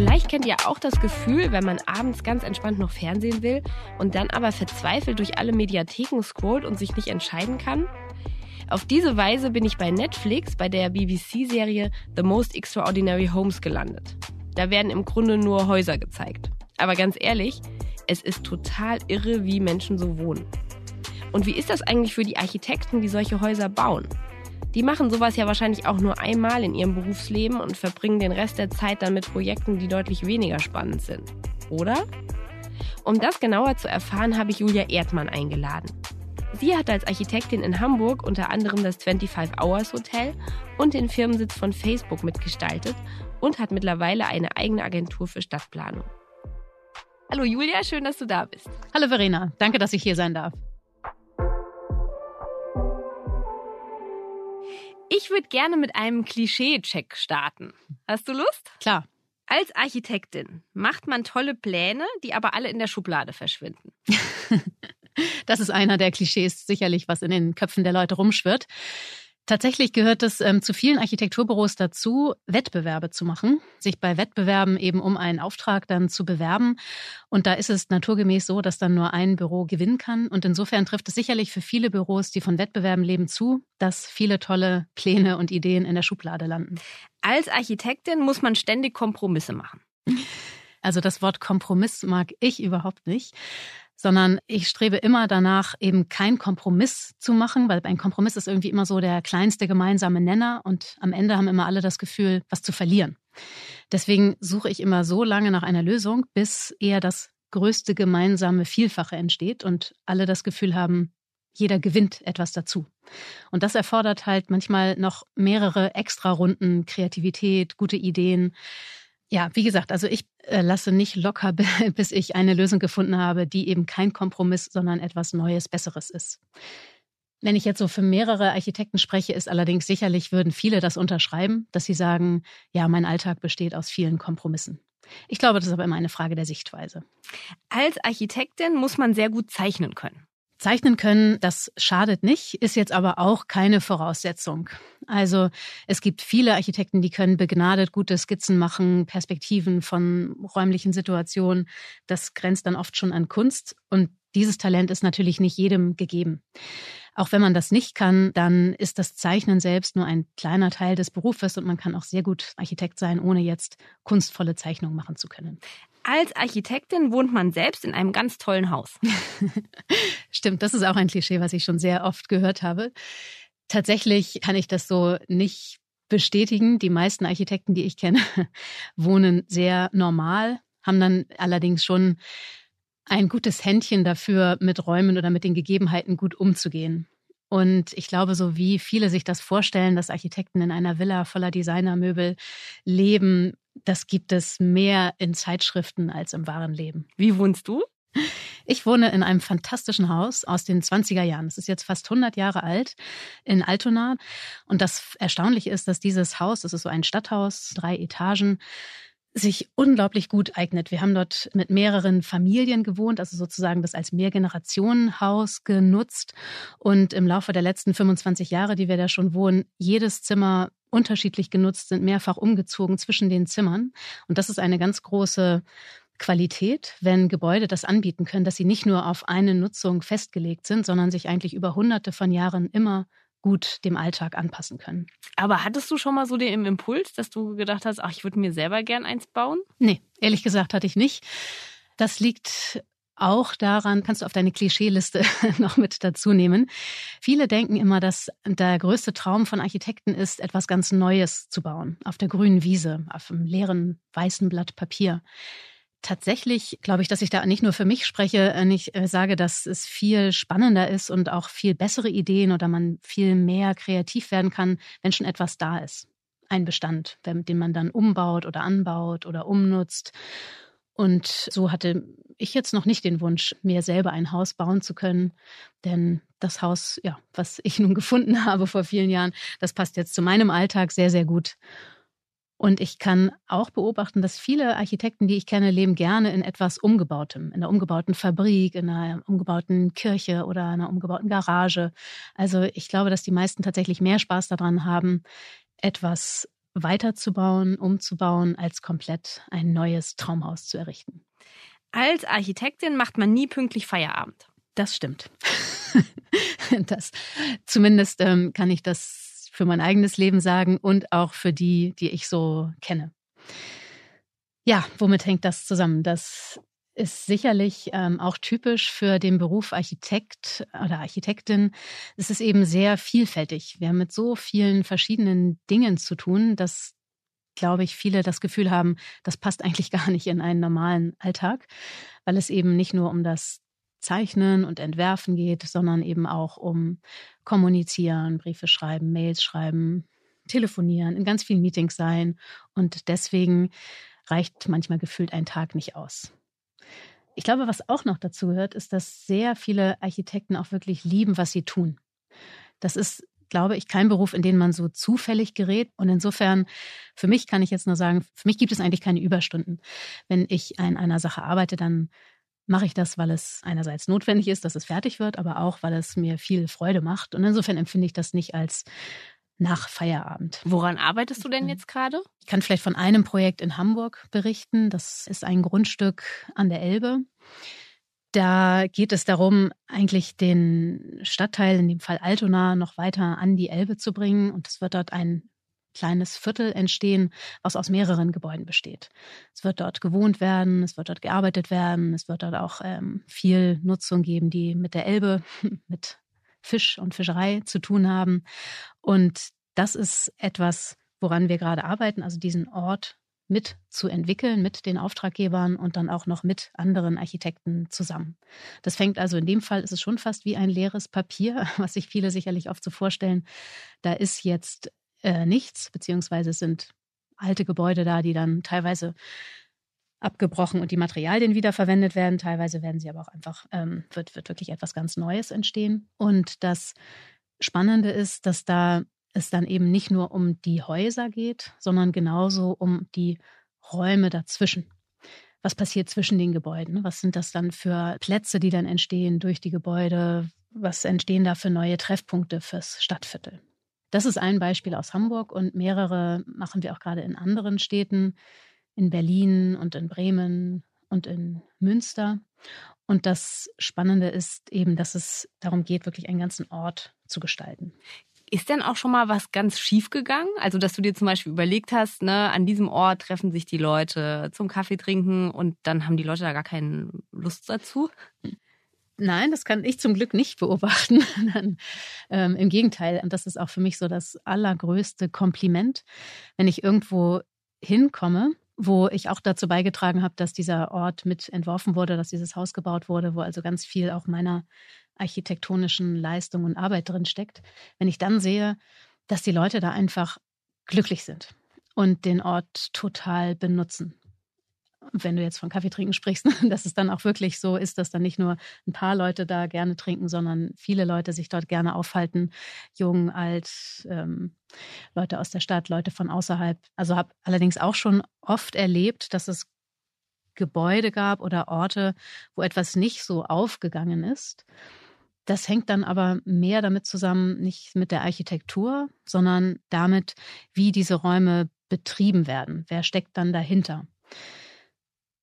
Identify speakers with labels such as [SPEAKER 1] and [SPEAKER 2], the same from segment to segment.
[SPEAKER 1] Vielleicht kennt ihr auch das Gefühl, wenn man abends ganz entspannt noch Fernsehen will und dann aber verzweifelt durch alle Mediatheken scrollt und sich nicht entscheiden kann. Auf diese Weise bin ich bei Netflix bei der BBC-Serie The Most Extraordinary Homes gelandet. Da werden im Grunde nur Häuser gezeigt. Aber ganz ehrlich, es ist total irre, wie Menschen so wohnen. Und wie ist das eigentlich für die Architekten, die solche Häuser bauen? Die machen sowas ja wahrscheinlich auch nur einmal in ihrem Berufsleben und verbringen den Rest der Zeit dann mit Projekten, die deutlich weniger spannend sind. Oder? Um das genauer zu erfahren, habe ich Julia Erdmann eingeladen. Sie hat als Architektin in Hamburg unter anderem das 25 Hours Hotel und den Firmensitz von Facebook mitgestaltet und hat mittlerweile eine eigene Agentur für Stadtplanung. Hallo Julia, schön, dass du da bist.
[SPEAKER 2] Hallo Verena, danke, dass ich hier sein darf.
[SPEAKER 1] Ich würde gerne mit einem Klischee-Check starten. Hast du Lust?
[SPEAKER 2] Klar.
[SPEAKER 1] Als Architektin macht man tolle Pläne, die aber alle in der Schublade verschwinden.
[SPEAKER 2] Das ist einer der Klischees sicherlich, was in den Köpfen der Leute rumschwirrt. Tatsächlich gehört es ähm, zu vielen Architekturbüros dazu, Wettbewerbe zu machen, sich bei Wettbewerben eben um einen Auftrag dann zu bewerben. Und da ist es naturgemäß so, dass dann nur ein Büro gewinnen kann. Und insofern trifft es sicherlich für viele Büros, die von Wettbewerben leben, zu, dass viele tolle Pläne und Ideen in der Schublade landen.
[SPEAKER 1] Als Architektin muss man ständig Kompromisse machen.
[SPEAKER 2] Also das Wort Kompromiss mag ich überhaupt nicht sondern ich strebe immer danach, eben keinen Kompromiss zu machen, weil ein Kompromiss ist irgendwie immer so der kleinste gemeinsame Nenner und am Ende haben immer alle das Gefühl, was zu verlieren. Deswegen suche ich immer so lange nach einer Lösung, bis eher das größte gemeinsame Vielfache entsteht und alle das Gefühl haben, jeder gewinnt etwas dazu. Und das erfordert halt manchmal noch mehrere extra Runden, Kreativität, gute Ideen. Ja, wie gesagt, also ich äh, lasse nicht locker, bis ich eine Lösung gefunden habe, die eben kein Kompromiss, sondern etwas Neues, Besseres ist. Wenn ich jetzt so für mehrere Architekten spreche, ist allerdings sicherlich, würden viele das unterschreiben, dass sie sagen, ja, mein Alltag besteht aus vielen Kompromissen. Ich glaube, das ist aber immer eine Frage der Sichtweise.
[SPEAKER 1] Als Architektin muss man sehr gut zeichnen können.
[SPEAKER 2] Zeichnen können, das schadet nicht, ist jetzt aber auch keine Voraussetzung. Also es gibt viele Architekten, die können begnadet gute Skizzen machen, Perspektiven von räumlichen Situationen. Das grenzt dann oft schon an Kunst und dieses Talent ist natürlich nicht jedem gegeben. Auch wenn man das nicht kann, dann ist das Zeichnen selbst nur ein kleiner Teil des Berufes und man kann auch sehr gut Architekt sein, ohne jetzt kunstvolle Zeichnungen machen zu können.
[SPEAKER 1] Als Architektin wohnt man selbst in einem ganz tollen Haus.
[SPEAKER 2] Stimmt, das ist auch ein Klischee, was ich schon sehr oft gehört habe. Tatsächlich kann ich das so nicht bestätigen. Die meisten Architekten, die ich kenne, wohnen sehr normal, haben dann allerdings schon ein gutes Händchen dafür, mit Räumen oder mit den Gegebenheiten gut umzugehen. Und ich glaube, so wie viele sich das vorstellen, dass Architekten in einer Villa voller Designermöbel leben, das gibt es mehr in Zeitschriften als im wahren Leben.
[SPEAKER 1] Wie wohnst du?
[SPEAKER 2] Ich wohne in einem fantastischen Haus aus den 20er Jahren. Es ist jetzt fast 100 Jahre alt in Altona. Und das Erstaunliche ist, dass dieses Haus, das ist so ein Stadthaus, drei Etagen, sich unglaublich gut eignet. Wir haben dort mit mehreren Familien gewohnt, also sozusagen das als Mehrgenerationenhaus genutzt. Und im Laufe der letzten 25 Jahre, die wir da schon wohnen, jedes Zimmer unterschiedlich genutzt, sind mehrfach umgezogen zwischen den Zimmern. Und das ist eine ganz große Qualität, wenn Gebäude das anbieten können, dass sie nicht nur auf eine Nutzung festgelegt sind, sondern sich eigentlich über hunderte von Jahren immer gut dem Alltag anpassen können.
[SPEAKER 1] Aber hattest du schon mal so den Impuls, dass du gedacht hast, ach, ich würde mir selber gern eins bauen?
[SPEAKER 2] Nee, ehrlich gesagt hatte ich nicht. Das liegt auch daran, kannst du auf deine Klischeeliste noch mit dazu nehmen. Viele denken immer, dass der größte Traum von Architekten ist, etwas ganz Neues zu bauen, auf der grünen Wiese, auf einem leeren weißen Blatt Papier. Tatsächlich glaube ich, dass ich da nicht nur für mich spreche, wenn ich äh, sage, dass es viel spannender ist und auch viel bessere Ideen oder man viel mehr kreativ werden kann, wenn schon etwas da ist. Ein Bestand, den man dann umbaut oder anbaut oder umnutzt. Und so hatte ich jetzt noch nicht den Wunsch, mir selber ein Haus bauen zu können, denn das Haus, ja, was ich nun gefunden habe vor vielen Jahren, das passt jetzt zu meinem Alltag sehr, sehr gut. Und ich kann auch beobachten, dass viele Architekten, die ich kenne, leben gerne in etwas Umgebautem, in einer umgebauten Fabrik, in einer umgebauten Kirche oder einer umgebauten Garage. Also ich glaube, dass die meisten tatsächlich mehr Spaß daran haben, etwas weiterzubauen, umzubauen, als komplett ein neues Traumhaus zu errichten.
[SPEAKER 1] Als Architektin macht man nie pünktlich Feierabend.
[SPEAKER 2] Das stimmt. das, zumindest ähm, kann ich das für mein eigenes Leben sagen und auch für die, die ich so kenne. Ja, womit hängt das zusammen? Das ist sicherlich ähm, auch typisch für den Beruf Architekt oder Architektin. Es ist eben sehr vielfältig. Wir haben mit so vielen verschiedenen Dingen zu tun, dass, glaube ich, viele das Gefühl haben, das passt eigentlich gar nicht in einen normalen Alltag, weil es eben nicht nur um das Zeichnen und Entwerfen geht, sondern eben auch um Kommunizieren, Briefe schreiben, Mails schreiben, telefonieren, in ganz vielen Meetings sein. Und deswegen reicht manchmal gefühlt ein Tag nicht aus. Ich glaube, was auch noch dazu gehört, ist, dass sehr viele Architekten auch wirklich lieben, was sie tun. Das ist, glaube ich, kein Beruf, in den man so zufällig gerät. Und insofern, für mich kann ich jetzt nur sagen, für mich gibt es eigentlich keine Überstunden. Wenn ich an einer Sache arbeite, dann mache ich das, weil es einerseits notwendig ist, dass es fertig wird, aber auch, weil es mir viel Freude macht. Und insofern empfinde ich das nicht als nach Feierabend.
[SPEAKER 1] Woran arbeitest du denn jetzt gerade?
[SPEAKER 2] Ich kann vielleicht von einem Projekt in Hamburg berichten. Das ist ein Grundstück an der Elbe. Da geht es darum, eigentlich den Stadtteil, in dem Fall Altona, noch weiter an die Elbe zu bringen. Und es wird dort ein kleines Viertel entstehen, was aus mehreren Gebäuden besteht. Es wird dort gewohnt werden, es wird dort gearbeitet werden, es wird dort auch ähm, viel Nutzung geben, die mit der Elbe, mit Fisch und Fischerei zu tun haben. Und das ist etwas, woran wir gerade arbeiten, also diesen Ort mit zu entwickeln, mit den Auftraggebern und dann auch noch mit anderen Architekten zusammen. Das fängt also in dem Fall ist es schon fast wie ein leeres Papier, was sich viele sicherlich oft so vorstellen. Da ist jetzt äh, nichts, beziehungsweise es sind alte Gebäude da, die dann teilweise abgebrochen und die Materialien wiederverwendet werden. Teilweise werden sie aber auch einfach, ähm, wird, wird wirklich etwas ganz Neues entstehen. Und das Spannende ist, dass da es dann eben nicht nur um die Häuser geht, sondern genauso um die Räume dazwischen. Was passiert zwischen den Gebäuden? Was sind das dann für Plätze, die dann entstehen durch die Gebäude? Was entstehen da für neue Treffpunkte fürs Stadtviertel? Das ist ein Beispiel aus Hamburg und mehrere machen wir auch gerade in anderen Städten in Berlin und in Bremen und in Münster. Und das Spannende ist eben, dass es darum geht, wirklich einen ganzen Ort zu gestalten.
[SPEAKER 1] Ist denn auch schon mal was ganz schief gegangen? Also, dass du dir zum Beispiel überlegt hast, ne, an diesem Ort treffen sich die Leute zum Kaffee trinken und dann haben die Leute da gar keine Lust dazu?
[SPEAKER 2] Nein, das kann ich zum Glück nicht beobachten. ähm, Im Gegenteil, und das ist auch für mich so das allergrößte Kompliment, wenn ich irgendwo hinkomme wo ich auch dazu beigetragen habe, dass dieser Ort mit entworfen wurde, dass dieses Haus gebaut wurde, wo also ganz viel auch meiner architektonischen Leistung und Arbeit drin steckt. Wenn ich dann sehe, dass die Leute da einfach glücklich sind und den Ort total benutzen wenn du jetzt von Kaffee trinken sprichst, dass es dann auch wirklich so ist, dass dann nicht nur ein paar Leute da gerne trinken, sondern viele Leute sich dort gerne aufhalten, jung, alt, ähm, Leute aus der Stadt, Leute von außerhalb. Also habe allerdings auch schon oft erlebt, dass es Gebäude gab oder Orte, wo etwas nicht so aufgegangen ist. Das hängt dann aber mehr damit zusammen, nicht mit der Architektur, sondern damit, wie diese Räume betrieben werden. Wer steckt dann dahinter?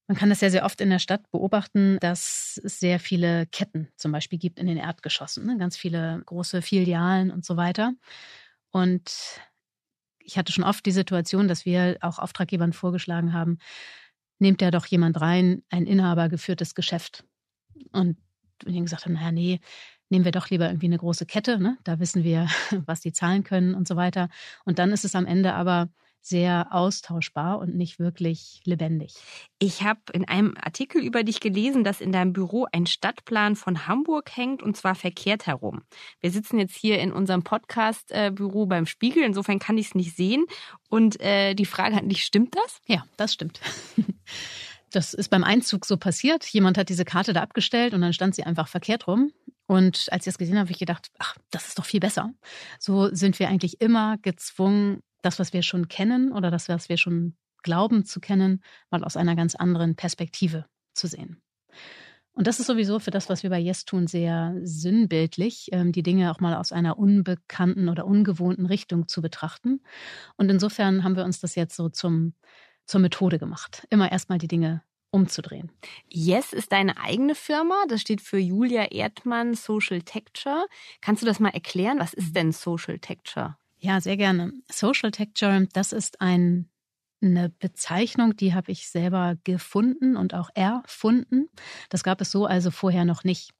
[SPEAKER 2] Man kann das ja sehr oft in der Stadt beobachten, dass es sehr viele Ketten zum Beispiel gibt in den Erdgeschossen, ne? ganz viele große Filialen und so weiter. Und ich hatte schon oft die Situation, dass wir auch Auftraggebern vorgeschlagen haben, nehmt ja doch jemand rein, ein Inhaber geführtes Geschäft. Und wir gesagt haben, naja, nee, nehmen wir doch lieber irgendwie eine große Kette, ne? da wissen wir, was die zahlen können und so weiter. Und dann ist es am Ende aber sehr austauschbar und nicht wirklich lebendig.
[SPEAKER 1] Ich habe in einem Artikel über dich gelesen, dass in deinem Büro ein Stadtplan von Hamburg hängt und zwar verkehrt herum. Wir sitzen jetzt hier in unserem Podcast-Büro beim Spiegel, insofern kann ich es nicht sehen. Und äh, die Frage an dich, stimmt das?
[SPEAKER 2] Ja, das stimmt. Das ist beim Einzug so passiert. Jemand hat diese Karte da abgestellt und dann stand sie einfach verkehrt rum. Und als ich das gesehen habe, habe ich gedacht, ach, das ist doch viel besser. So sind wir eigentlich immer gezwungen, das, was wir schon kennen oder das, was wir schon glauben zu kennen, mal aus einer ganz anderen Perspektive zu sehen. Und das ist sowieso für das, was wir bei Yes tun, sehr sinnbildlich, ähm, die Dinge auch mal aus einer unbekannten oder ungewohnten Richtung zu betrachten. Und insofern haben wir uns das jetzt so zum, zur Methode gemacht. Immer erstmal die Dinge umzudrehen.
[SPEAKER 1] Yes ist deine eigene Firma. Das steht für Julia Erdmann Social Texture. Kannst du das mal erklären? Was ist denn Social Texture?
[SPEAKER 2] Ja, sehr gerne. Social Texture, das ist ein eine Bezeichnung, die habe ich selber gefunden und auch erfunden. Das gab es so also vorher noch nicht.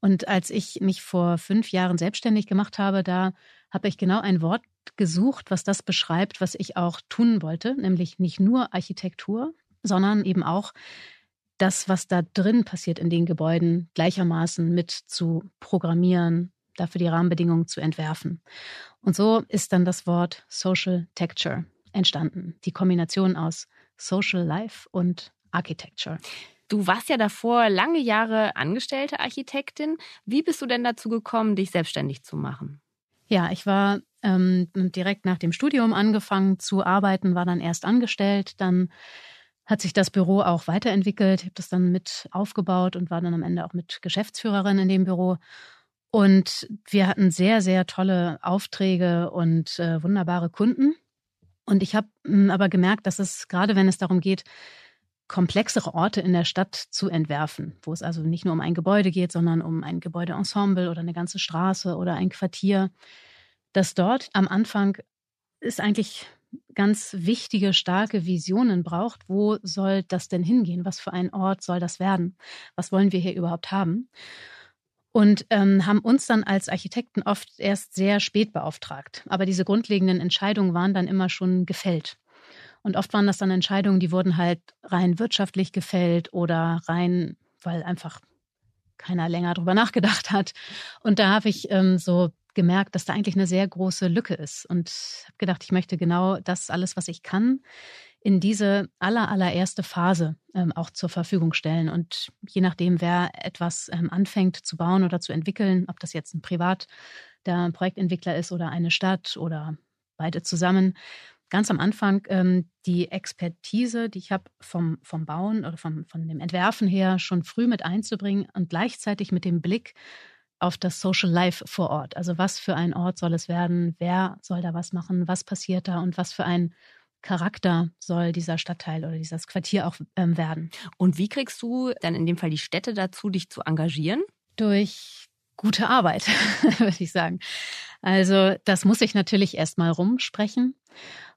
[SPEAKER 2] Und als ich mich vor fünf Jahren selbstständig gemacht habe, da habe ich genau ein Wort gesucht, was das beschreibt, was ich auch tun wollte, nämlich nicht nur Architektur, sondern eben auch das, was da drin passiert in den Gebäuden, gleichermaßen mit zu programmieren, dafür die Rahmenbedingungen zu entwerfen. Und so ist dann das Wort Social Texture entstanden. Die Kombination aus Social Life und Architecture.
[SPEAKER 1] Du warst ja davor lange Jahre angestellte Architektin. Wie bist du denn dazu gekommen, dich selbstständig zu machen?
[SPEAKER 2] Ja, ich war ähm, direkt nach dem Studium angefangen zu arbeiten, war dann erst angestellt, dann hat sich das Büro auch weiterentwickelt, habe das dann mit aufgebaut und war dann am Ende auch mit Geschäftsführerin in dem Büro. Und wir hatten sehr, sehr tolle Aufträge und äh, wunderbare Kunden. Und ich habe hm, aber gemerkt, dass es gerade, wenn es darum geht, komplexere Orte in der Stadt zu entwerfen, wo es also nicht nur um ein Gebäude geht, sondern um ein Gebäudeensemble oder eine ganze Straße oder ein Quartier, dass dort am Anfang ist eigentlich ganz wichtige, starke Visionen braucht. Wo soll das denn hingehen? Was für ein Ort soll das werden? Was wollen wir hier überhaupt haben? Und ähm, haben uns dann als Architekten oft erst sehr spät beauftragt. Aber diese grundlegenden Entscheidungen waren dann immer schon gefällt. Und oft waren das dann Entscheidungen, die wurden halt rein wirtschaftlich gefällt oder rein, weil einfach keiner länger drüber nachgedacht hat. Und da habe ich ähm, so gemerkt, dass da eigentlich eine sehr große Lücke ist und habe gedacht, ich möchte genau das alles, was ich kann, in diese aller, allererste Phase ähm, auch zur Verfügung stellen. Und je nachdem, wer etwas ähm, anfängt zu bauen oder zu entwickeln, ob das jetzt ein Privat, der Projektentwickler ist oder eine Stadt oder beide zusammen, ganz am Anfang ähm, die Expertise, die ich habe vom, vom Bauen oder vom, von dem Entwerfen her, schon früh mit einzubringen und gleichzeitig mit dem Blick auf das Social Life vor Ort. Also was für ein Ort soll es werden? Wer soll da was machen? Was passiert da? Und was für ein Charakter soll dieser Stadtteil oder dieses Quartier auch ähm, werden.
[SPEAKER 1] Und wie kriegst du dann in dem Fall die Städte dazu, dich zu engagieren?
[SPEAKER 2] Durch gute Arbeit, würde ich sagen. Also das muss ich natürlich erstmal rumsprechen.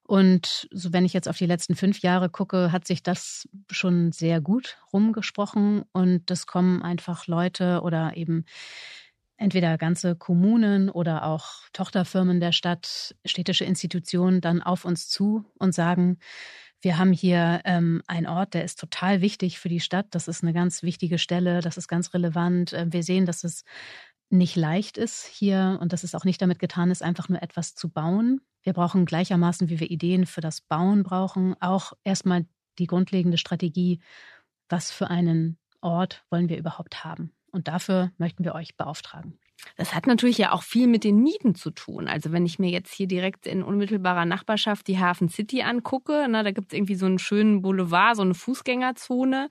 [SPEAKER 2] Und so wenn ich jetzt auf die letzten fünf Jahre gucke, hat sich das schon sehr gut rumgesprochen. Und es kommen einfach Leute oder eben entweder ganze Kommunen oder auch Tochterfirmen der Stadt, städtische Institutionen dann auf uns zu und sagen, wir haben hier ähm, einen Ort, der ist total wichtig für die Stadt. Das ist eine ganz wichtige Stelle, das ist ganz relevant. Ähm, wir sehen, dass es nicht leicht ist hier und dass es auch nicht damit getan ist, einfach nur etwas zu bauen. Wir brauchen gleichermaßen, wie wir Ideen für das Bauen brauchen, auch erstmal die grundlegende Strategie, was für einen Ort wollen wir überhaupt haben. Und dafür möchten wir euch beauftragen.
[SPEAKER 1] Das hat natürlich ja auch viel mit den Mieten zu tun. Also wenn ich mir jetzt hier direkt in unmittelbarer Nachbarschaft die Hafen City angucke, na, da gibt es irgendwie so einen schönen Boulevard, so eine Fußgängerzone.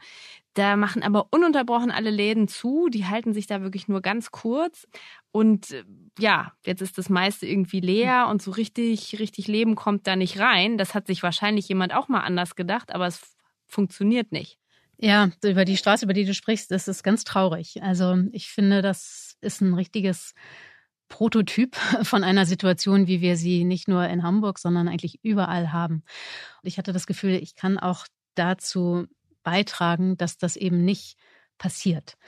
[SPEAKER 1] Da machen aber ununterbrochen alle Läden zu. Die halten sich da wirklich nur ganz kurz. Und äh, ja, jetzt ist das meiste irgendwie leer und so richtig, richtig Leben kommt da nicht rein. Das hat sich wahrscheinlich jemand auch mal anders gedacht, aber es funktioniert nicht.
[SPEAKER 2] Ja, über die Straße, über die du sprichst, ist ganz traurig. Also ich finde, das ist ein richtiges Prototyp von einer Situation, wie wir sie nicht nur in Hamburg, sondern eigentlich überall haben. Und ich hatte das Gefühl, ich kann auch dazu beitragen, dass das eben nicht passiert.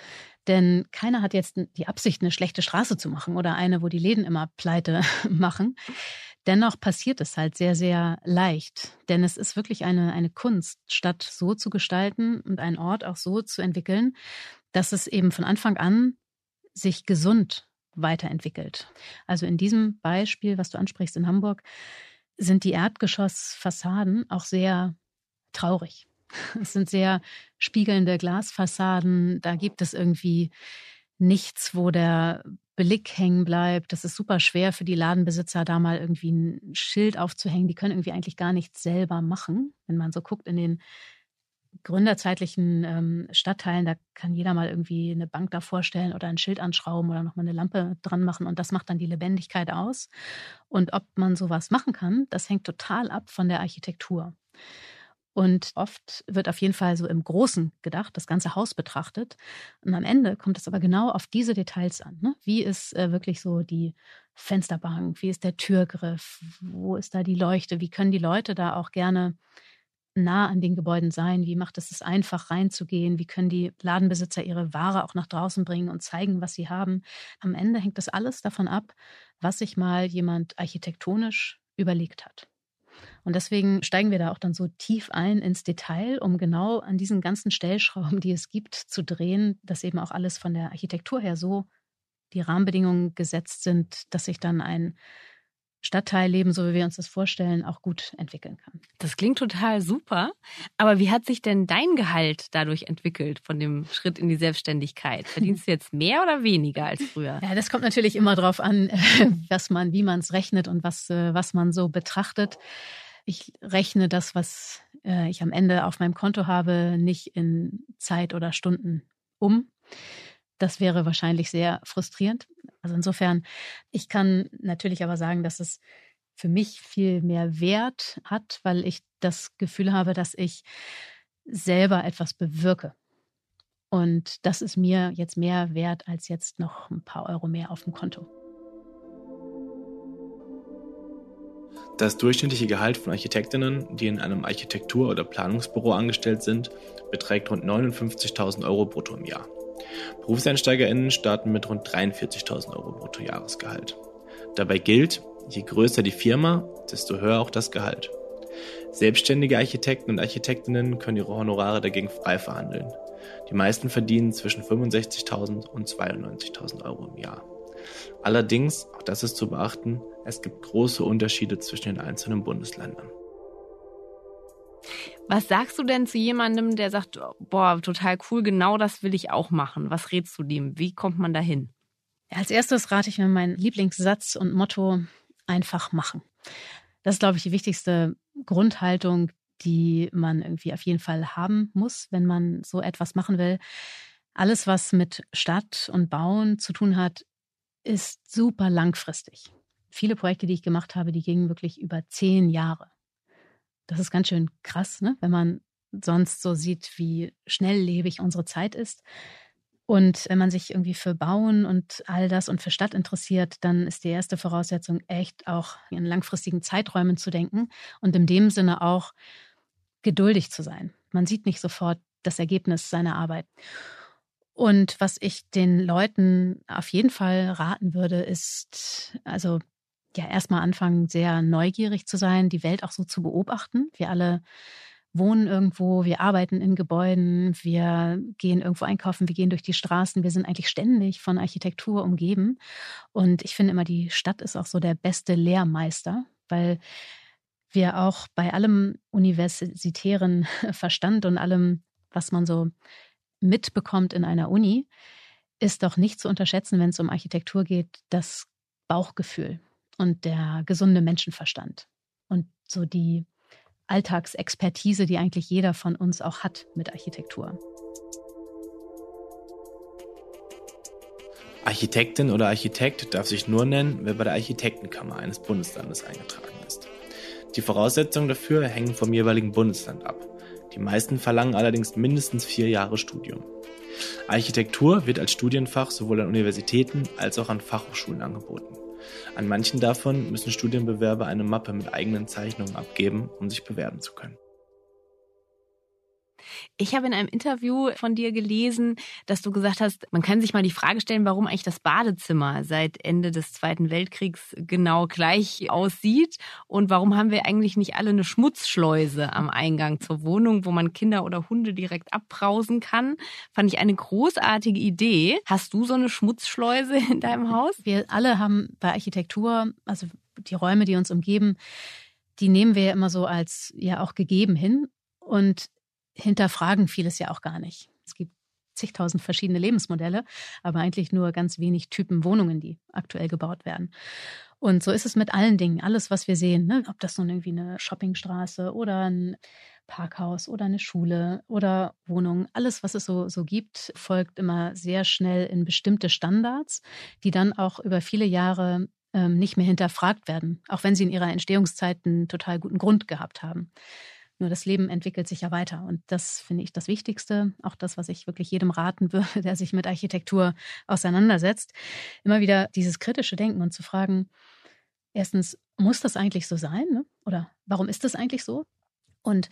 [SPEAKER 2] Denn keiner hat jetzt die Absicht, eine schlechte Straße zu machen oder eine, wo die Läden immer pleite machen. Dennoch passiert es halt sehr, sehr leicht. Denn es ist wirklich eine, eine Kunst, Stadt so zu gestalten und einen Ort auch so zu entwickeln, dass es eben von Anfang an sich gesund weiterentwickelt. Also in diesem Beispiel, was du ansprichst in Hamburg, sind die Erdgeschossfassaden auch sehr traurig. Es sind sehr spiegelnde Glasfassaden. Da gibt es irgendwie nichts, wo der Blick hängen bleibt. Das ist super schwer für die Ladenbesitzer, da mal irgendwie ein Schild aufzuhängen. Die können irgendwie eigentlich gar nichts selber machen. Wenn man so guckt in den gründerzeitlichen ähm, Stadtteilen, da kann jeder mal irgendwie eine Bank da vorstellen oder ein Schild anschrauben oder nochmal eine Lampe dran machen und das macht dann die Lebendigkeit aus. Und ob man sowas machen kann, das hängt total ab von der Architektur. Und oft wird auf jeden Fall so im Großen gedacht, das ganze Haus betrachtet. Und am Ende kommt es aber genau auf diese Details an. Ne? Wie ist äh, wirklich so die Fensterbank? Wie ist der Türgriff? Wo ist da die Leuchte? Wie können die Leute da auch gerne nah an den Gebäuden sein? Wie macht es es einfach reinzugehen? Wie können die Ladenbesitzer ihre Ware auch nach draußen bringen und zeigen, was sie haben? Am Ende hängt das alles davon ab, was sich mal jemand architektonisch überlegt hat. Und deswegen steigen wir da auch dann so tief ein ins Detail, um genau an diesen ganzen Stellschrauben, die es gibt, zu drehen, dass eben auch alles von der Architektur her so die Rahmenbedingungen gesetzt sind, dass sich dann ein Stadtteilleben, so wie wir uns das vorstellen, auch gut entwickeln kann.
[SPEAKER 1] Das klingt total super. Aber wie hat sich denn dein Gehalt dadurch entwickelt von dem Schritt in die Selbstständigkeit? Verdienst du jetzt mehr oder weniger als früher?
[SPEAKER 2] Ja, das kommt natürlich immer darauf an, was man, wie man es rechnet und was, äh, was man so betrachtet. Ich rechne das, was äh, ich am Ende auf meinem Konto habe, nicht in Zeit oder Stunden um. Das wäre wahrscheinlich sehr frustrierend. Also insofern, ich kann natürlich aber sagen, dass es für mich viel mehr Wert hat, weil ich das Gefühl habe, dass ich selber etwas bewirke. Und das ist mir jetzt mehr wert als jetzt noch ein paar Euro mehr auf dem Konto.
[SPEAKER 3] Das durchschnittliche Gehalt von Architektinnen, die in einem Architektur- oder Planungsbüro angestellt sind, beträgt rund 59.000 Euro brutto im Jahr. BerufseinsteigerInnen starten mit rund 43.000 Euro Bruttojahresgehalt. Dabei gilt, je größer die Firma, desto höher auch das Gehalt. Selbstständige Architekten und Architektinnen können ihre Honorare dagegen frei verhandeln. Die meisten verdienen zwischen 65.000 und 92.000 Euro im Jahr. Allerdings, auch das ist zu beachten, es gibt große Unterschiede zwischen den einzelnen Bundesländern.
[SPEAKER 1] Was sagst du denn zu jemandem, der sagt, boah, total cool, genau das will ich auch machen? Was rätst du dem? Wie kommt man dahin?
[SPEAKER 2] Als erstes rate ich mir meinen Lieblingssatz und Motto einfach machen. Das ist, glaube ich, die wichtigste Grundhaltung, die man irgendwie auf jeden Fall haben muss, wenn man so etwas machen will. Alles, was mit Stadt und Bauen zu tun hat, ist super langfristig. Viele Projekte, die ich gemacht habe, die gingen wirklich über zehn Jahre. Das ist ganz schön krass, ne? wenn man sonst so sieht, wie schnelllebig unsere Zeit ist. Und wenn man sich irgendwie für Bauen und all das und für Stadt interessiert, dann ist die erste Voraussetzung echt auch in langfristigen Zeiträumen zu denken und in dem Sinne auch geduldig zu sein. Man sieht nicht sofort das Ergebnis seiner Arbeit. Und was ich den Leuten auf jeden Fall raten würde, ist, also ja, erstmal anfangen, sehr neugierig zu sein, die Welt auch so zu beobachten. Wir alle wohnen irgendwo, wir arbeiten in Gebäuden, wir gehen irgendwo einkaufen, wir gehen durch die Straßen, wir sind eigentlich ständig von Architektur umgeben. Und ich finde immer, die Stadt ist auch so der beste Lehrmeister, weil wir auch bei allem universitären Verstand und allem, was man so mitbekommt in einer Uni, ist doch nicht zu unterschätzen, wenn es um Architektur geht, das Bauchgefühl und der gesunde Menschenverstand und so die Alltagsexpertise, die eigentlich jeder von uns auch hat mit Architektur.
[SPEAKER 3] Architektin oder Architekt darf sich nur nennen, wer bei der Architektenkammer eines Bundeslandes eingetragen ist. Die Voraussetzungen dafür hängen vom jeweiligen Bundesland ab. Die meisten verlangen allerdings mindestens vier Jahre Studium. Architektur wird als Studienfach sowohl an Universitäten als auch an Fachhochschulen angeboten. An manchen davon müssen Studienbewerber eine Mappe mit eigenen Zeichnungen abgeben, um sich bewerben zu können.
[SPEAKER 1] Ich habe in einem Interview von dir gelesen, dass du gesagt hast, man kann sich mal die Frage stellen, warum eigentlich das Badezimmer seit Ende des Zweiten Weltkriegs genau gleich aussieht und warum haben wir eigentlich nicht alle eine Schmutzschleuse am Eingang zur Wohnung, wo man Kinder oder Hunde direkt abbrausen kann. Fand ich eine großartige Idee. Hast du so eine Schmutzschleuse in deinem Haus?
[SPEAKER 2] Wir alle haben bei Architektur, also die Räume, die uns umgeben, die nehmen wir ja immer so als ja auch gegeben hin. Und hinterfragen vieles ja auch gar nicht. Es gibt zigtausend verschiedene Lebensmodelle, aber eigentlich nur ganz wenig Typen Wohnungen, die aktuell gebaut werden. Und so ist es mit allen Dingen. Alles, was wir sehen, ne? ob das nun irgendwie eine Shoppingstraße oder ein Parkhaus oder eine Schule oder Wohnung, alles, was es so, so gibt, folgt immer sehr schnell in bestimmte Standards, die dann auch über viele Jahre ähm, nicht mehr hinterfragt werden, auch wenn sie in ihrer Entstehungszeit einen total guten Grund gehabt haben. Nur das Leben entwickelt sich ja weiter. Und das finde ich das Wichtigste, auch das, was ich wirklich jedem raten würde, der sich mit Architektur auseinandersetzt. Immer wieder dieses kritische Denken und zu fragen, erstens, muss das eigentlich so sein? Ne? Oder warum ist das eigentlich so? Und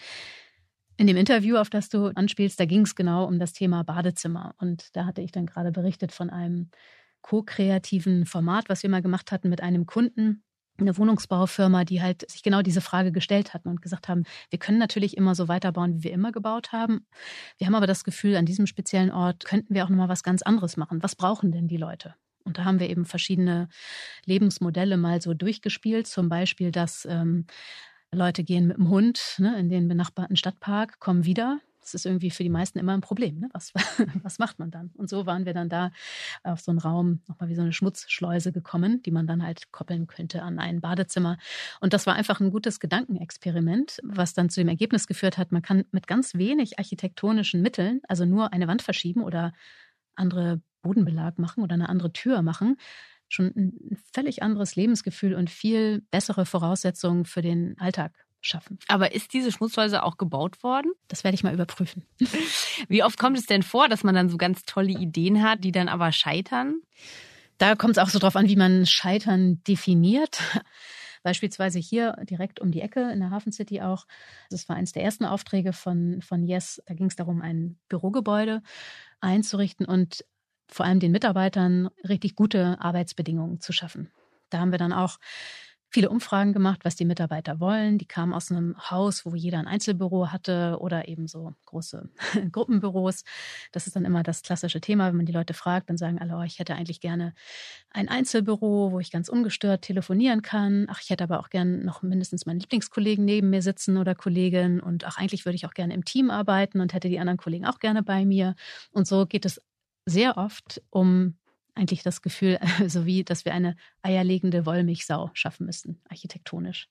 [SPEAKER 2] in dem Interview, auf das du anspielst, da ging es genau um das Thema Badezimmer. Und da hatte ich dann gerade berichtet von einem ko-kreativen Format, was wir mal gemacht hatten mit einem Kunden, eine Wohnungsbaufirma, die halt sich genau diese Frage gestellt hatten und gesagt haben, wir können natürlich immer so weiterbauen, wie wir immer gebaut haben. Wir haben aber das Gefühl, an diesem speziellen Ort könnten wir auch nochmal was ganz anderes machen. Was brauchen denn die Leute? Und da haben wir eben verschiedene Lebensmodelle mal so durchgespielt. Zum Beispiel, dass ähm, Leute gehen mit dem Hund ne, in den benachbarten Stadtpark, kommen wieder. Das ist irgendwie für die meisten immer ein Problem. Ne? Was, was macht man dann? Und so waren wir dann da auf so einen Raum, nochmal wie so eine Schmutzschleuse gekommen, die man dann halt koppeln könnte an ein Badezimmer. Und das war einfach ein gutes Gedankenexperiment, was dann zu dem Ergebnis geführt hat, man kann mit ganz wenig architektonischen Mitteln, also nur eine Wand verschieben oder andere Bodenbelag machen oder eine andere Tür machen, schon ein völlig anderes Lebensgefühl und viel bessere Voraussetzungen für den Alltag schaffen.
[SPEAKER 1] Aber ist diese Schmutzhäuser auch gebaut worden?
[SPEAKER 2] Das werde ich mal überprüfen.
[SPEAKER 1] Wie oft kommt es denn vor, dass man dann so ganz tolle Ideen hat, die dann aber scheitern?
[SPEAKER 2] Da kommt es auch so drauf an, wie man Scheitern definiert. Beispielsweise hier direkt um die Ecke in der Hafen City auch. Das war eines der ersten Aufträge von, von Yes. Da ging es darum, ein Bürogebäude einzurichten und vor allem den Mitarbeitern richtig gute Arbeitsbedingungen zu schaffen. Da haben wir dann auch viele Umfragen gemacht, was die Mitarbeiter wollen. Die kamen aus einem Haus, wo jeder ein Einzelbüro hatte oder eben so große Gruppenbüros. Das ist dann immer das klassische Thema, wenn man die Leute fragt, dann sagen alle, oh, ich hätte eigentlich gerne ein Einzelbüro, wo ich ganz ungestört telefonieren kann. Ach, ich hätte aber auch gerne noch mindestens meinen Lieblingskollegen neben mir sitzen oder Kollegin und ach, eigentlich würde ich auch gerne im Team arbeiten und hätte die anderen Kollegen auch gerne bei mir. Und so geht es sehr oft um eigentlich das Gefühl, so wie, dass wir eine eierlegende Wollmilchsau schaffen müssten, architektonisch.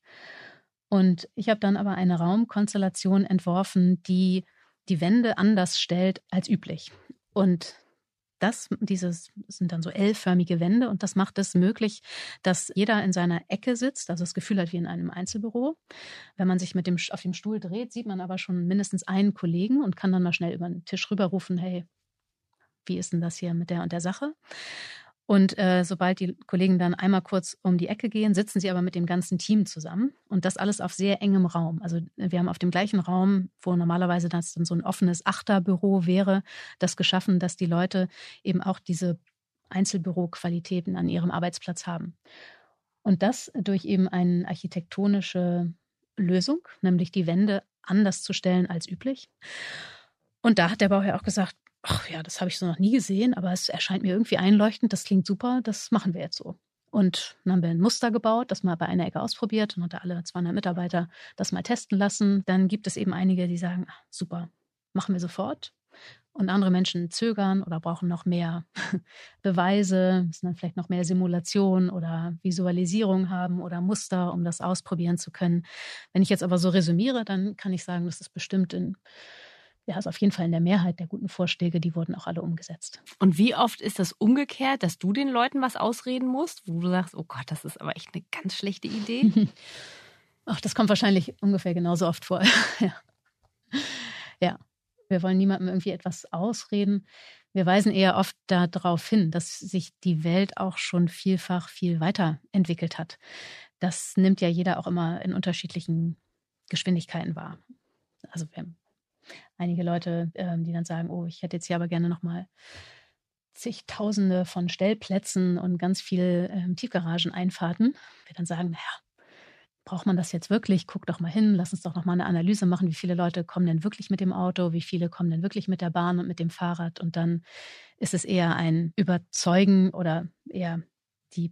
[SPEAKER 2] Und ich habe dann aber eine Raumkonstellation entworfen, die die Wände anders stellt als üblich. Und das, dieses sind dann so L-förmige Wände und das macht es möglich, dass jeder in seiner Ecke sitzt, also das Gefühl hat wie in einem Einzelbüro. Wenn man sich mit dem, auf dem Stuhl dreht, sieht man aber schon mindestens einen Kollegen und kann dann mal schnell über den Tisch rüberrufen, hey, wie ist denn das hier mit der und der Sache? Und äh, sobald die Kollegen dann einmal kurz um die Ecke gehen, sitzen sie aber mit dem ganzen Team zusammen und das alles auf sehr engem Raum. Also wir haben auf dem gleichen Raum, wo normalerweise das dann so ein offenes Achterbüro wäre, das geschaffen, dass die Leute eben auch diese Einzelbüroqualitäten an ihrem Arbeitsplatz haben. Und das durch eben eine architektonische Lösung, nämlich die Wände anders zu stellen als üblich. Und da hat der Bauherr auch gesagt, ach ja, das habe ich so noch nie gesehen, aber es erscheint mir irgendwie einleuchtend, das klingt super, das machen wir jetzt so. Und dann haben wir ein Muster gebaut, das mal bei einer Ecke ausprobiert und unter alle 200 Mitarbeiter das mal testen lassen. Dann gibt es eben einige, die sagen, ach, super, machen wir sofort. Und andere Menschen zögern oder brauchen noch mehr Beweise, müssen dann vielleicht noch mehr Simulation oder Visualisierung haben oder Muster, um das ausprobieren zu können. Wenn ich jetzt aber so resümiere, dann kann ich sagen, das ist bestimmt in ja, ist auf jeden Fall in der Mehrheit der guten Vorschläge, die wurden auch alle umgesetzt.
[SPEAKER 1] Und wie oft ist das umgekehrt, dass du den Leuten was ausreden musst, wo du sagst, oh Gott, das ist aber echt eine ganz schlechte Idee?
[SPEAKER 2] Ach, das kommt wahrscheinlich ungefähr genauso oft vor. ja. ja, wir wollen niemandem irgendwie etwas ausreden. Wir weisen eher oft darauf hin, dass sich die Welt auch schon vielfach viel weiterentwickelt hat. Das nimmt ja jeder auch immer in unterschiedlichen Geschwindigkeiten wahr. Also wir einige Leute, ähm, die dann sagen, oh, ich hätte jetzt hier aber gerne nochmal zigtausende von Stellplätzen und ganz viel ähm, Tiefgarageneinfahrten. Wir dann sagen, naja, braucht man das jetzt wirklich? Guck doch mal hin, lass uns doch nochmal eine Analyse machen, wie viele Leute kommen denn wirklich mit dem Auto, wie viele kommen denn wirklich mit der Bahn und mit dem Fahrrad. Und dann ist es eher ein Überzeugen oder eher die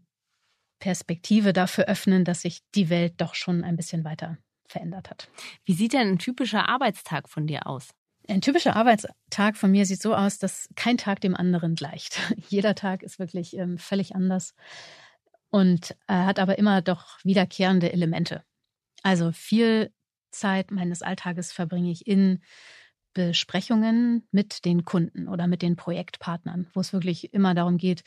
[SPEAKER 2] Perspektive dafür öffnen, dass sich die Welt doch schon ein bisschen weiter verändert hat.
[SPEAKER 1] Wie sieht denn ein typischer Arbeitstag von dir aus?
[SPEAKER 2] Ein typischer Arbeitstag von mir sieht so aus, dass kein Tag dem anderen gleicht. Jeder Tag ist wirklich ähm, völlig anders und äh, hat aber immer doch wiederkehrende Elemente. Also viel Zeit meines Alltages verbringe ich in Besprechungen mit den Kunden oder mit den Projektpartnern, wo es wirklich immer darum geht,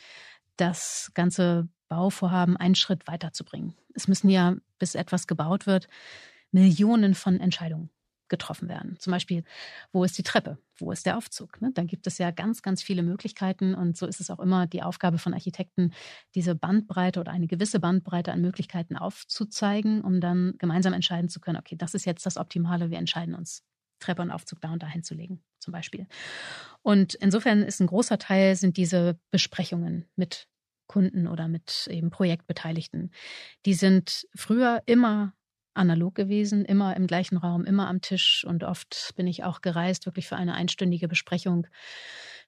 [SPEAKER 2] das ganze Bauvorhaben einen Schritt weiterzubringen. Es müssen ja, bis etwas gebaut wird, Millionen von Entscheidungen getroffen werden. Zum Beispiel, wo ist die Treppe? Wo ist der Aufzug? Ne? Da gibt es ja ganz, ganz viele Möglichkeiten. Und so ist es auch immer die Aufgabe von Architekten, diese Bandbreite oder eine gewisse Bandbreite an Möglichkeiten aufzuzeigen, um dann gemeinsam entscheiden zu können, okay, das ist jetzt das Optimale, wir entscheiden uns Treppe und Aufzug da und da hinzulegen, zum Beispiel. Und insofern ist ein großer Teil, sind diese Besprechungen mit Kunden oder mit eben Projektbeteiligten. Die sind früher immer analog gewesen, immer im gleichen Raum, immer am Tisch und oft bin ich auch gereist, wirklich für eine einstündige Besprechung,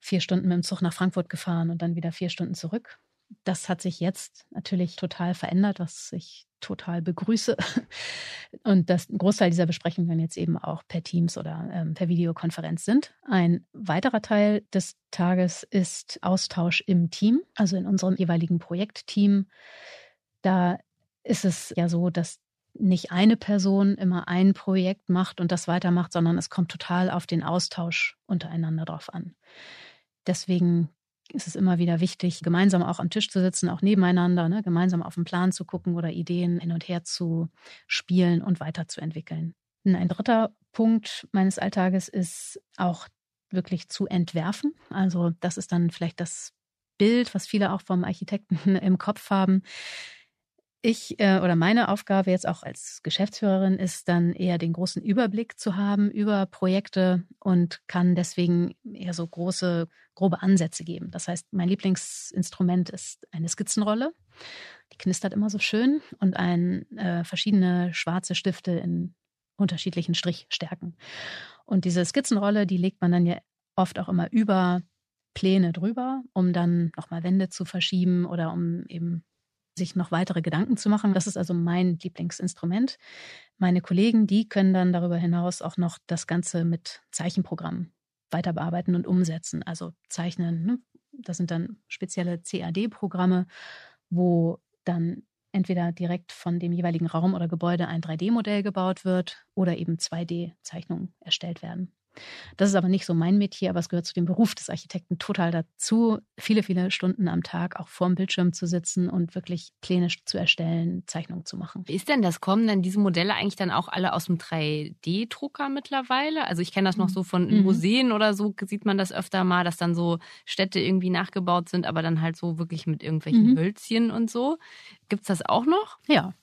[SPEAKER 2] vier Stunden mit dem Zug nach Frankfurt gefahren und dann wieder vier Stunden zurück. Das hat sich jetzt natürlich total verändert, was ich total begrüße. Und dass ein Großteil dieser Besprechungen jetzt eben auch per Teams oder ähm, per Videokonferenz sind. Ein weiterer Teil des Tages ist Austausch im Team, also in unserem jeweiligen Projektteam. Da ist es ja so, dass nicht eine Person immer ein Projekt macht und das weitermacht, sondern es kommt total auf den Austausch untereinander drauf an. Deswegen ist es immer wieder wichtig, gemeinsam auch am Tisch zu sitzen, auch nebeneinander, ne, gemeinsam auf den Plan zu gucken oder Ideen hin und her zu spielen und weiterzuentwickeln. Ein dritter Punkt meines Alltages ist auch wirklich zu entwerfen. Also das ist dann vielleicht das Bild, was viele auch vom Architekten im Kopf haben. Ich äh, oder meine Aufgabe jetzt auch als Geschäftsführerin ist dann eher den großen Überblick zu haben über Projekte und kann deswegen eher so große, grobe Ansätze geben. Das heißt, mein Lieblingsinstrument ist eine Skizzenrolle. Die knistert immer so schön und ein äh, verschiedene schwarze Stifte in unterschiedlichen Strichstärken. Und diese Skizzenrolle, die legt man dann ja oft auch immer über Pläne drüber, um dann nochmal Wände zu verschieben oder um eben sich noch weitere Gedanken zu machen. Das ist also mein Lieblingsinstrument. Meine Kollegen, die können dann darüber hinaus auch noch das Ganze mit Zeichenprogrammen weiter bearbeiten und umsetzen. Also zeichnen. Ne? Das sind dann spezielle CAD-Programme, wo dann entweder direkt von dem jeweiligen Raum oder Gebäude ein 3D-Modell gebaut wird oder eben 2D-Zeichnungen erstellt werden. Das ist aber nicht so mein Metier, aber es gehört zu dem Beruf des Architekten total dazu, viele, viele Stunden am Tag auch vorm Bildschirm zu sitzen und wirklich Pläne zu erstellen, Zeichnungen zu machen.
[SPEAKER 1] Wie ist denn das? Kommen denn diese Modelle eigentlich dann auch alle aus dem 3D-Drucker mittlerweile? Also ich kenne das noch so von mhm. Museen oder so, sieht man das öfter mal, dass dann so Städte irgendwie nachgebaut sind, aber dann halt so wirklich mit irgendwelchen mhm. Hölzchen und so. Gibt es das auch noch?
[SPEAKER 2] Ja,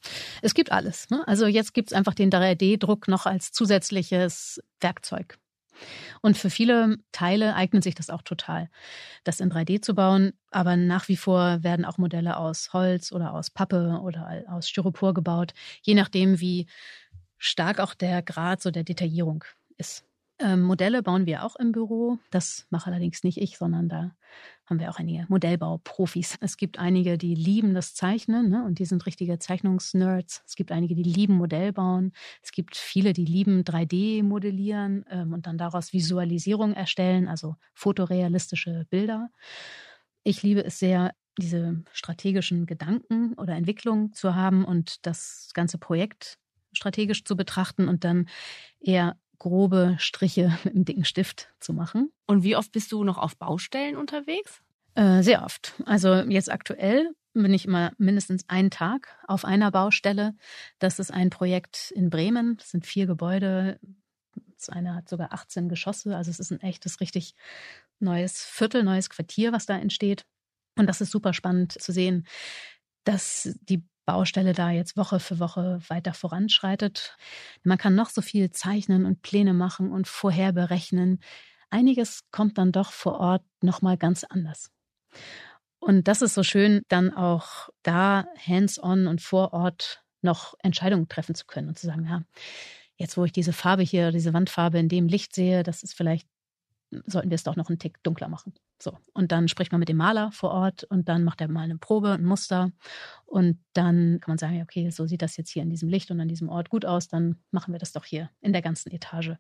[SPEAKER 2] es gibt alles. Ne? Also jetzt gibt es einfach den 3D-Druck noch als zusätzliches Werkzeug. Und für viele Teile eignet sich das auch total, das in 3D zu bauen. Aber nach wie vor werden auch Modelle aus Holz oder aus Pappe oder aus Styropor gebaut, je nachdem, wie stark auch der Grad so der Detaillierung ist. Ähm, Modelle bauen wir auch im Büro. Das mache allerdings nicht ich, sondern da haben wir auch einige Modellbauprofis. Es gibt einige, die lieben das Zeichnen ne, und die sind richtige Zeichnungsnerds. Es gibt einige, die lieben Modellbauen. Es gibt viele, die lieben 3D modellieren ähm, und dann daraus Visualisierung erstellen, also fotorealistische Bilder. Ich liebe es sehr, diese strategischen Gedanken oder Entwicklungen zu haben und das ganze Projekt strategisch zu betrachten und dann eher grobe Striche mit einem dicken Stift zu machen.
[SPEAKER 1] Und wie oft bist du noch auf Baustellen unterwegs?
[SPEAKER 2] Äh, sehr oft. Also jetzt aktuell bin ich immer mindestens einen Tag auf einer Baustelle. Das ist ein Projekt in Bremen. Das sind vier Gebäude. Das eine hat sogar 18 Geschosse. Also es ist ein echtes, richtig neues Viertel, neues Quartier, was da entsteht. Und das ist super spannend zu sehen, dass die Baustelle da jetzt Woche für Woche weiter voranschreitet. Man kann noch so viel zeichnen und Pläne machen und vorher berechnen. Einiges kommt dann doch vor Ort nochmal ganz anders. Und das ist so schön, dann auch da hands-on und vor Ort noch Entscheidungen treffen zu können und zu sagen, ja, jetzt wo ich diese Farbe hier, diese Wandfarbe in dem Licht sehe, das ist vielleicht sollten wir es doch noch einen Tick dunkler machen. So. Und dann spricht man mit dem Maler vor Ort und dann macht er mal eine Probe, ein Muster. Und dann kann man sagen, okay, so sieht das jetzt hier in diesem Licht und an diesem Ort gut aus, dann machen wir das doch hier in der ganzen Etage.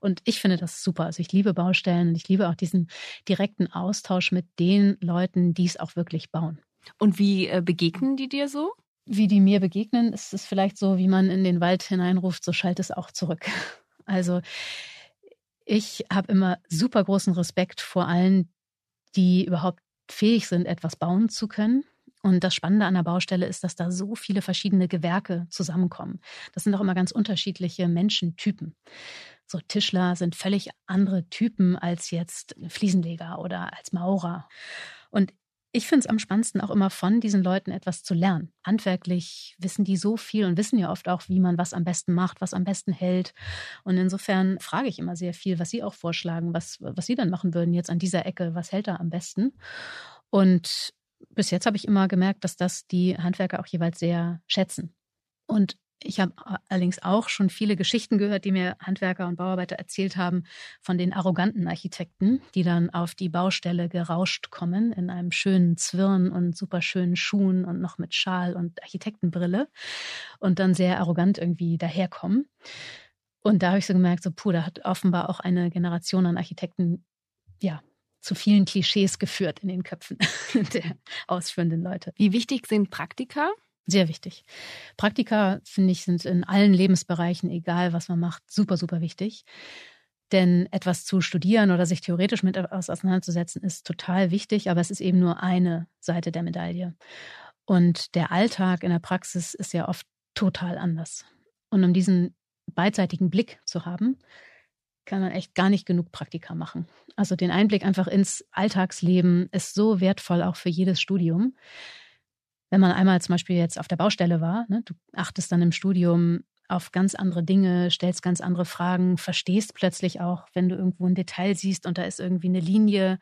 [SPEAKER 2] Und ich finde das super. Also ich liebe Baustellen und ich liebe auch diesen direkten Austausch mit den Leuten, die es auch wirklich bauen.
[SPEAKER 1] Und wie äh, begegnen die dir so?
[SPEAKER 2] wie die mir begegnen, ist es vielleicht so, wie man in den Wald hineinruft, so schallt es auch zurück. Also ich habe immer super großen Respekt vor allen, die überhaupt fähig sind, etwas bauen zu können. Und das Spannende an der Baustelle ist, dass da so viele verschiedene Gewerke zusammenkommen. Das sind auch immer ganz unterschiedliche Menschentypen. So Tischler sind völlig andere Typen als jetzt Fliesenleger oder als Maurer. Und ich finde es am spannendsten auch immer von diesen Leuten etwas zu lernen. Handwerklich wissen die so viel und wissen ja oft auch, wie man was am besten macht, was am besten hält. Und insofern frage ich immer sehr viel, was sie auch vorschlagen, was, was sie dann machen würden jetzt an dieser Ecke, was hält da am besten. Und bis jetzt habe ich immer gemerkt, dass das die Handwerker auch jeweils sehr schätzen. Und ich habe allerdings auch schon viele Geschichten gehört, die mir Handwerker und Bauarbeiter erzählt haben von den arroganten Architekten, die dann auf die Baustelle gerauscht kommen in einem schönen Zwirn und super schönen Schuhen und noch mit Schal und Architektenbrille und dann sehr arrogant irgendwie daherkommen. Und da habe ich so gemerkt, so puh, da hat offenbar auch eine Generation an Architekten ja zu vielen Klischees geführt in den Köpfen der ausführenden Leute.
[SPEAKER 1] Wie wichtig sind Praktika?
[SPEAKER 2] Sehr wichtig. Praktika, finde ich, sind in allen Lebensbereichen, egal was man macht, super, super wichtig. Denn etwas zu studieren oder sich theoretisch mit etwas auseinanderzusetzen, ist total wichtig, aber es ist eben nur eine Seite der Medaille. Und der Alltag in der Praxis ist ja oft total anders. Und um diesen beidseitigen Blick zu haben, kann man echt gar nicht genug Praktika machen. Also den Einblick einfach ins Alltagsleben ist so wertvoll auch für jedes Studium wenn man einmal zum Beispiel jetzt auf der Baustelle war, ne, du achtest dann im Studium auf ganz andere Dinge, stellst ganz andere Fragen, verstehst plötzlich auch, wenn du irgendwo ein Detail siehst und da ist irgendwie eine Linie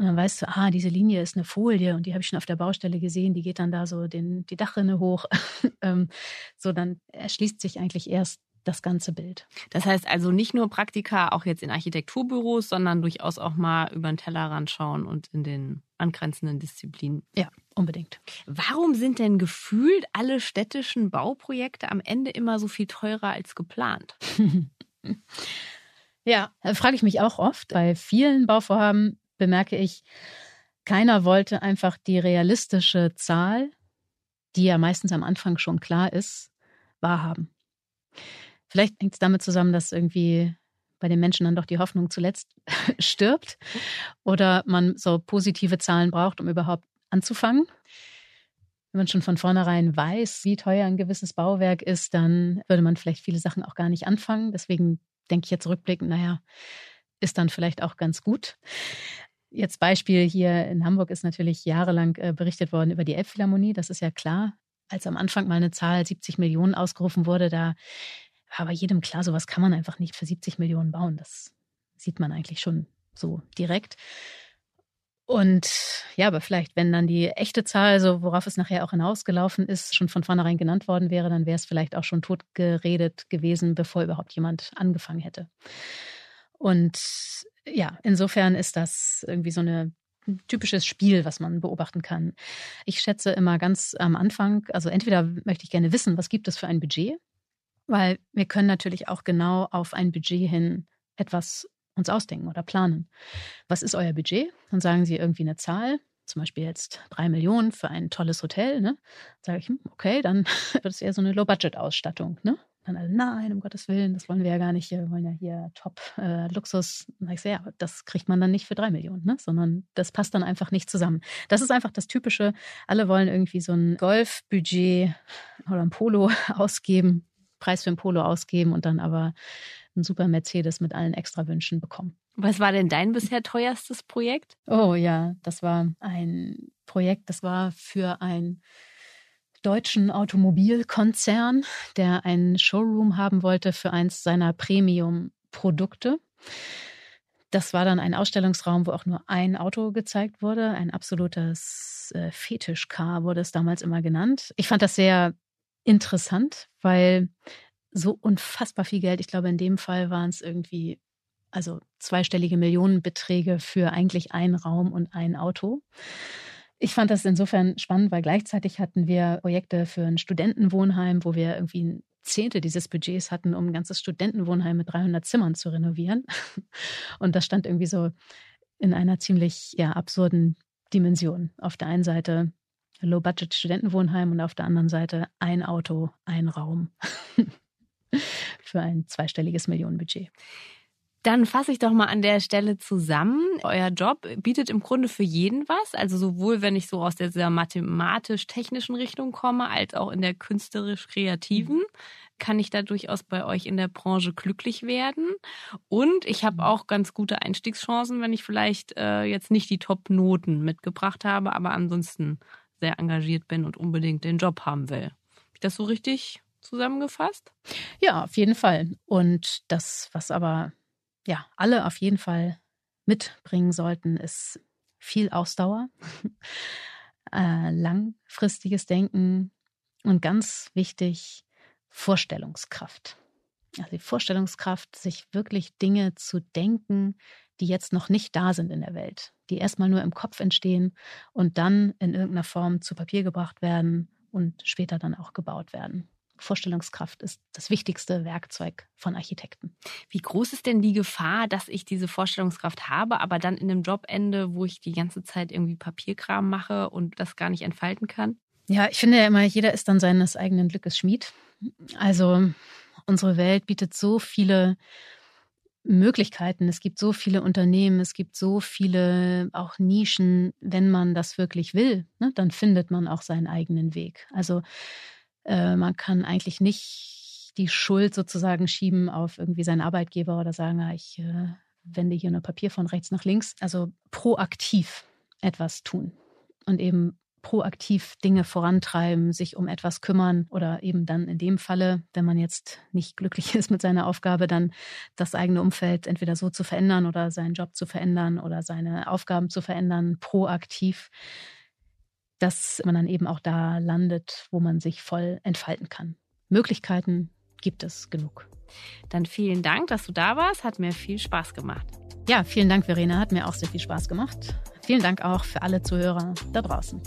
[SPEAKER 2] und dann weißt du, ah, diese Linie ist eine Folie und die habe ich schon auf der Baustelle gesehen, die geht dann da so den, die Dachrinne hoch. Ähm, so, dann erschließt sich eigentlich erst das ganze Bild.
[SPEAKER 1] Das heißt also nicht nur Praktika, auch jetzt in Architekturbüros, sondern durchaus auch mal über den Tellerrand schauen und in den angrenzenden Disziplinen.
[SPEAKER 2] Ja, unbedingt.
[SPEAKER 1] Warum sind denn gefühlt alle städtischen Bauprojekte am Ende immer so viel teurer als geplant?
[SPEAKER 2] ja, da frage ich mich auch oft. Bei vielen Bauvorhaben bemerke ich, keiner wollte einfach die realistische Zahl, die ja meistens am Anfang schon klar ist, wahrhaben. Vielleicht hängt es damit zusammen, dass irgendwie bei den Menschen dann doch die Hoffnung zuletzt stirbt oder man so positive Zahlen braucht, um überhaupt anzufangen. Wenn man schon von vornherein weiß, wie teuer ein gewisses Bauwerk ist, dann würde man vielleicht viele Sachen auch gar nicht anfangen. Deswegen denke ich jetzt rückblickend, naja, ist dann vielleicht auch ganz gut. Jetzt Beispiel hier in Hamburg ist natürlich jahrelang äh, berichtet worden über die Elbphilharmonie. Das ist ja klar. Als am Anfang mal eine Zahl 70 Millionen ausgerufen wurde, da war bei jedem klar, sowas kann man einfach nicht für 70 Millionen bauen. Das sieht man eigentlich schon so direkt. Und ja, aber vielleicht, wenn dann die echte Zahl, so worauf es nachher auch hinausgelaufen ist, schon von vornherein genannt worden wäre, dann wäre es vielleicht auch schon totgeredet gewesen, bevor überhaupt jemand angefangen hätte. Und ja, insofern ist das irgendwie so eine typisches Spiel, was man beobachten kann. Ich schätze immer ganz am Anfang, also entweder möchte ich gerne wissen, was gibt es für ein Budget, weil wir können natürlich auch genau auf ein Budget hin etwas uns ausdenken oder planen. Was ist euer Budget? Dann sagen sie irgendwie eine Zahl, zum Beispiel jetzt drei Millionen für ein tolles Hotel. Ne? Sage ich, hm, okay, dann wird es eher so eine Low-Budget-Ausstattung. Ne? Dann alle, nein, um Gottes Willen, das wollen wir ja gar nicht. Wir wollen ja hier Top-Luxus. Äh, dann ich ja, das kriegt man dann nicht für drei Millionen, ne? sondern das passt dann einfach nicht zusammen. Das ist einfach das Typische. Alle wollen irgendwie so ein Golfbudget oder ein Polo ausgeben, Preis für ein Polo ausgeben und dann aber einen super Mercedes mit allen Extrawünschen bekommen.
[SPEAKER 1] Was war denn dein bisher teuerstes Projekt?
[SPEAKER 2] Oh ja, das war ein Projekt, das war für einen deutschen Automobilkonzern, der einen Showroom haben wollte für eins seiner Premium-Produkte. Das war dann ein Ausstellungsraum, wo auch nur ein Auto gezeigt wurde. Ein absolutes äh, Fetischcar wurde es damals immer genannt. Ich fand das sehr interessant, weil so unfassbar viel Geld, ich glaube, in dem Fall waren es irgendwie, also zweistellige Millionenbeträge für eigentlich einen Raum und ein Auto. Ich fand das insofern spannend, weil gleichzeitig hatten wir Projekte für ein Studentenwohnheim, wo wir irgendwie ein Zehntel dieses Budgets hatten, um ein ganzes Studentenwohnheim mit 300 Zimmern zu renovieren. Und das stand irgendwie so in einer ziemlich ja, absurden Dimension. Auf der einen Seite Low-Budget-Studentenwohnheim und auf der anderen Seite ein Auto, ein Raum für ein zweistelliges Millionenbudget.
[SPEAKER 1] Dann fasse ich doch mal an der Stelle zusammen. Euer Job bietet im Grunde für jeden was. Also sowohl, wenn ich so aus der mathematisch-technischen Richtung komme, als auch in der künstlerisch-kreativen kann ich da durchaus bei euch in der Branche glücklich werden. Und ich habe auch ganz gute Einstiegschancen, wenn ich vielleicht äh, jetzt nicht die Top-Noten mitgebracht habe, aber ansonsten sehr engagiert bin und unbedingt den Job haben will. Habe ich das so richtig zusammengefasst?
[SPEAKER 2] Ja, auf jeden Fall. Und das, was aber ja, alle auf jeden Fall mitbringen sollten, ist viel Ausdauer, äh, langfristiges Denken und ganz wichtig, Vorstellungskraft. Also die Vorstellungskraft, sich wirklich Dinge zu denken, die jetzt noch nicht da sind in der Welt, die erstmal nur im Kopf entstehen und dann in irgendeiner Form zu Papier gebracht werden und später dann auch gebaut werden. Vorstellungskraft ist das wichtigste Werkzeug von Architekten.
[SPEAKER 1] Wie groß ist denn die Gefahr, dass ich diese Vorstellungskraft habe, aber dann in einem Job ende, wo ich die ganze Zeit irgendwie Papierkram mache und das gar nicht entfalten kann?
[SPEAKER 2] Ja, ich finde ja immer, jeder ist dann seines eigenen Glückes Schmied. Also unsere Welt bietet so viele Möglichkeiten. Es gibt so viele Unternehmen, es gibt so viele auch Nischen. Wenn man das wirklich will, ne, dann findet man auch seinen eigenen Weg. Also äh, man kann eigentlich nicht die Schuld sozusagen schieben auf irgendwie seinen Arbeitgeber oder sagen, ah, ich äh, wende hier nur Papier von rechts nach links. Also proaktiv etwas tun und eben proaktiv Dinge vorantreiben, sich um etwas kümmern oder eben dann in dem Falle, wenn man jetzt nicht glücklich ist mit seiner Aufgabe, dann das eigene Umfeld entweder so zu verändern oder seinen Job zu verändern oder seine Aufgaben zu verändern, proaktiv dass man dann eben auch da landet, wo man sich voll entfalten kann. Möglichkeiten gibt es genug.
[SPEAKER 1] Dann vielen Dank, dass du da warst. Hat mir viel Spaß gemacht.
[SPEAKER 2] Ja, vielen Dank, Verena. Hat mir auch sehr viel Spaß gemacht. Vielen Dank auch für alle Zuhörer da draußen.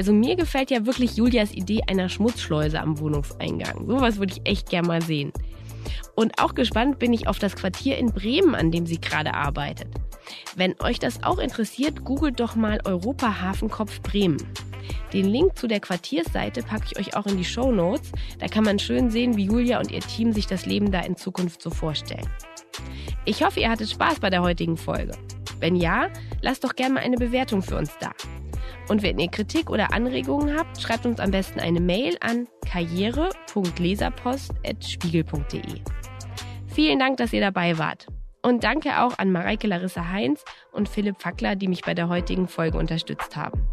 [SPEAKER 1] Also mir gefällt ja wirklich Julias Idee einer Schmutzschleuse am Wohnungseingang. Sowas würde ich echt gerne mal sehen. Und auch gespannt bin ich auf das Quartier in Bremen, an dem sie gerade arbeitet. Wenn euch das auch interessiert, googelt doch mal Europa Hafenkopf Bremen. Den Link zu der Quartiersseite packe ich euch auch in die Show Notes. Da kann man schön sehen, wie Julia und ihr Team sich das Leben da in Zukunft so vorstellen. Ich hoffe, ihr hattet Spaß bei der heutigen Folge. Wenn ja, lasst doch gerne mal eine Bewertung für uns da. Und wenn ihr Kritik oder Anregungen habt, schreibt uns am besten eine Mail an karriere.leserpost.spiegel.de. Vielen Dank, dass ihr dabei wart. Und danke auch an Mareike Larissa Heinz und Philipp Fackler, die mich bei der heutigen Folge unterstützt haben.